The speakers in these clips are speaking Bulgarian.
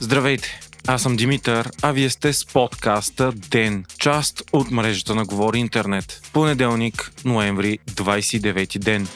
Здравейте! Аз съм Димитър, а вие сте с подкаста ДЕН, част от мрежата на Говори Интернет. Понеделник, ноември, 29 ден.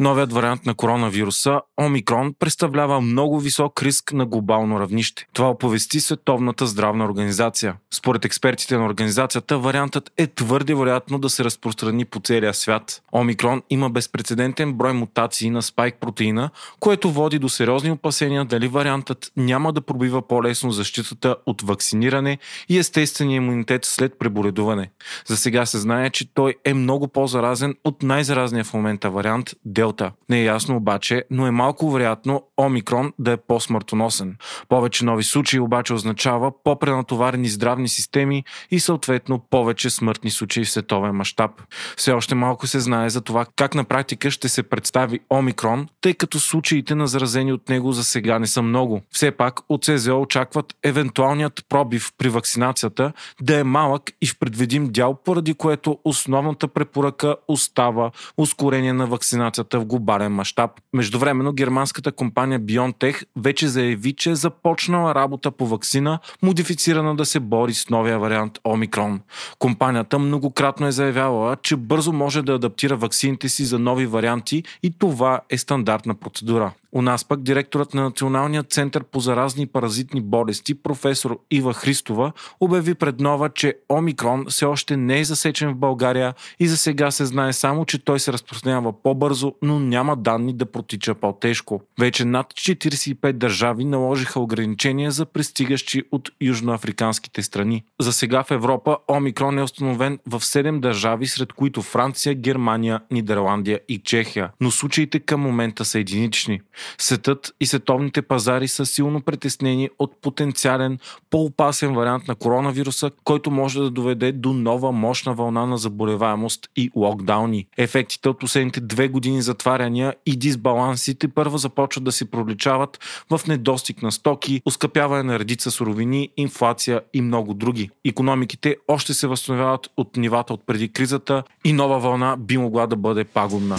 Новият вариант на коронавируса, Омикрон, представлява много висок риск на глобално равнище. Това оповести Световната здравна организация. Според експертите на организацията, вариантът е твърде вероятно да се разпространи по целия свят. Омикрон има безпредседентен брой мутации на спайк протеина, което води до сериозни опасения дали вариантът няма да пробива по-лесно защитата от вакциниране и естествения имунитет след преболедуване. За сега се знае, че той е много по-заразен от най-заразния в момента вариант Дел Делта. Не е ясно обаче, но е малко вероятно Омикрон да е по-смъртоносен. Повече нови случаи обаче означава по-пренатоварени здравни системи и съответно повече смъртни случаи в световен мащаб. Все още малко се знае за това как на практика ще се представи Омикрон, тъй като случаите на заразени от него за сега не са много. Все пак от СЗО очакват евентуалният пробив при вакцинацията да е малък и в предвидим дял, поради което основната препоръка остава ускорение на вакцинацията в глобален мащаб. Междувременно германската компания BioNTech вече заяви, че е започнала работа по вакцина, модифицирана да се бори с новия вариант Омикрон. Компанията многократно е заявявала, че бързо може да адаптира ваксините си за нови варианти и това е стандартна процедура. У нас пък директорът на Националния център по заразни и паразитни болести, професор Ива Христова, обяви пред нова, че Омикрон все още не е засечен в България и за сега се знае само, че той се разпространява по-бързо, но няма данни да протича по-тежко. Вече над 45 държави наложиха ограничения за пристигащи от южноафриканските страни. За сега в Европа Омикрон е установен в 7 държави, сред които Франция, Германия, Нидерландия и Чехия, но случаите към момента са единични. Светът и световните пазари са силно притеснени от потенциален по-опасен вариант на коронавируса, който може да доведе до нова мощна вълна на заболеваемост и локдауни. Ефектите от последните две години затваряния и дисбалансите първо започват да се проличават в недостиг на стоки, оскъпяване на редица суровини, инфлация и много други. Економиките още се възстановяват от нивата от преди кризата и нова вълна би могла да бъде пагубна.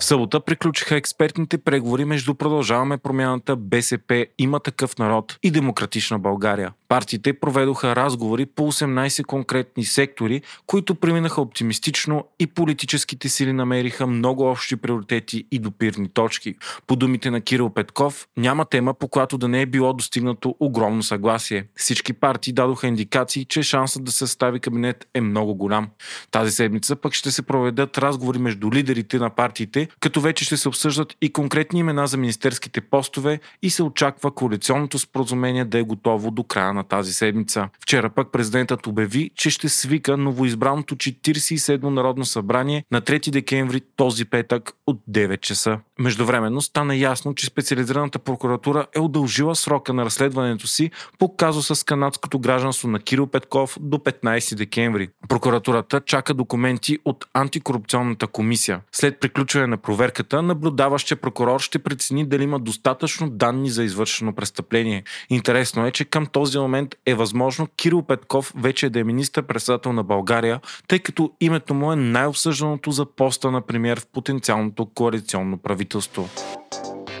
В събота приключиха експертните преговори между Продължаваме промяната БСП, Има такъв народ и Демократична България. Партиите проведоха разговори по 18 конкретни сектори, които преминаха оптимистично и политическите сили намериха много общи приоритети и допирни точки. По думите на Кирил Петков, няма тема, по която да не е било достигнато огромно съгласие. Всички партии дадоха индикации, че шансът да се състави кабинет е много голям. Тази седмица пък ще се проведат разговори между лидерите на партиите, като вече ще се обсъждат и конкретни имена за министерските постове и се очаква коалиционното споразумение да е готово до края на тази седмица. Вчера пък президентът обяви, че ще свика новоизбраното 47 Народно събрание на 3 декември този петък от 9 часа. Междувременно стана ясно, че специализираната прокуратура е удължила срока на разследването си по казуса с канадското гражданство на Кирил Петков до 15 декември. Прокуратурата чака документи от антикорупционната комисия. След приключване на проверката, наблюдаващия прокурор ще прецени дали има достатъчно данни за извършено престъпление. Интересно е, че към този момент е възможно Кирил Петков вече да е министър-председател на България, тъй като името му е най-обсъжданото за поста на премьер в потенциалното коалиционно правителство.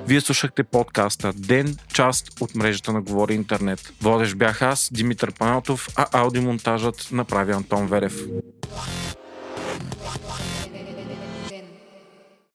Вие слушахте подкаста Ден, част от мрежата на Говори Интернет. Водещ бях аз, Димитър Панатов, а аудиомонтажът направи Антон Верев.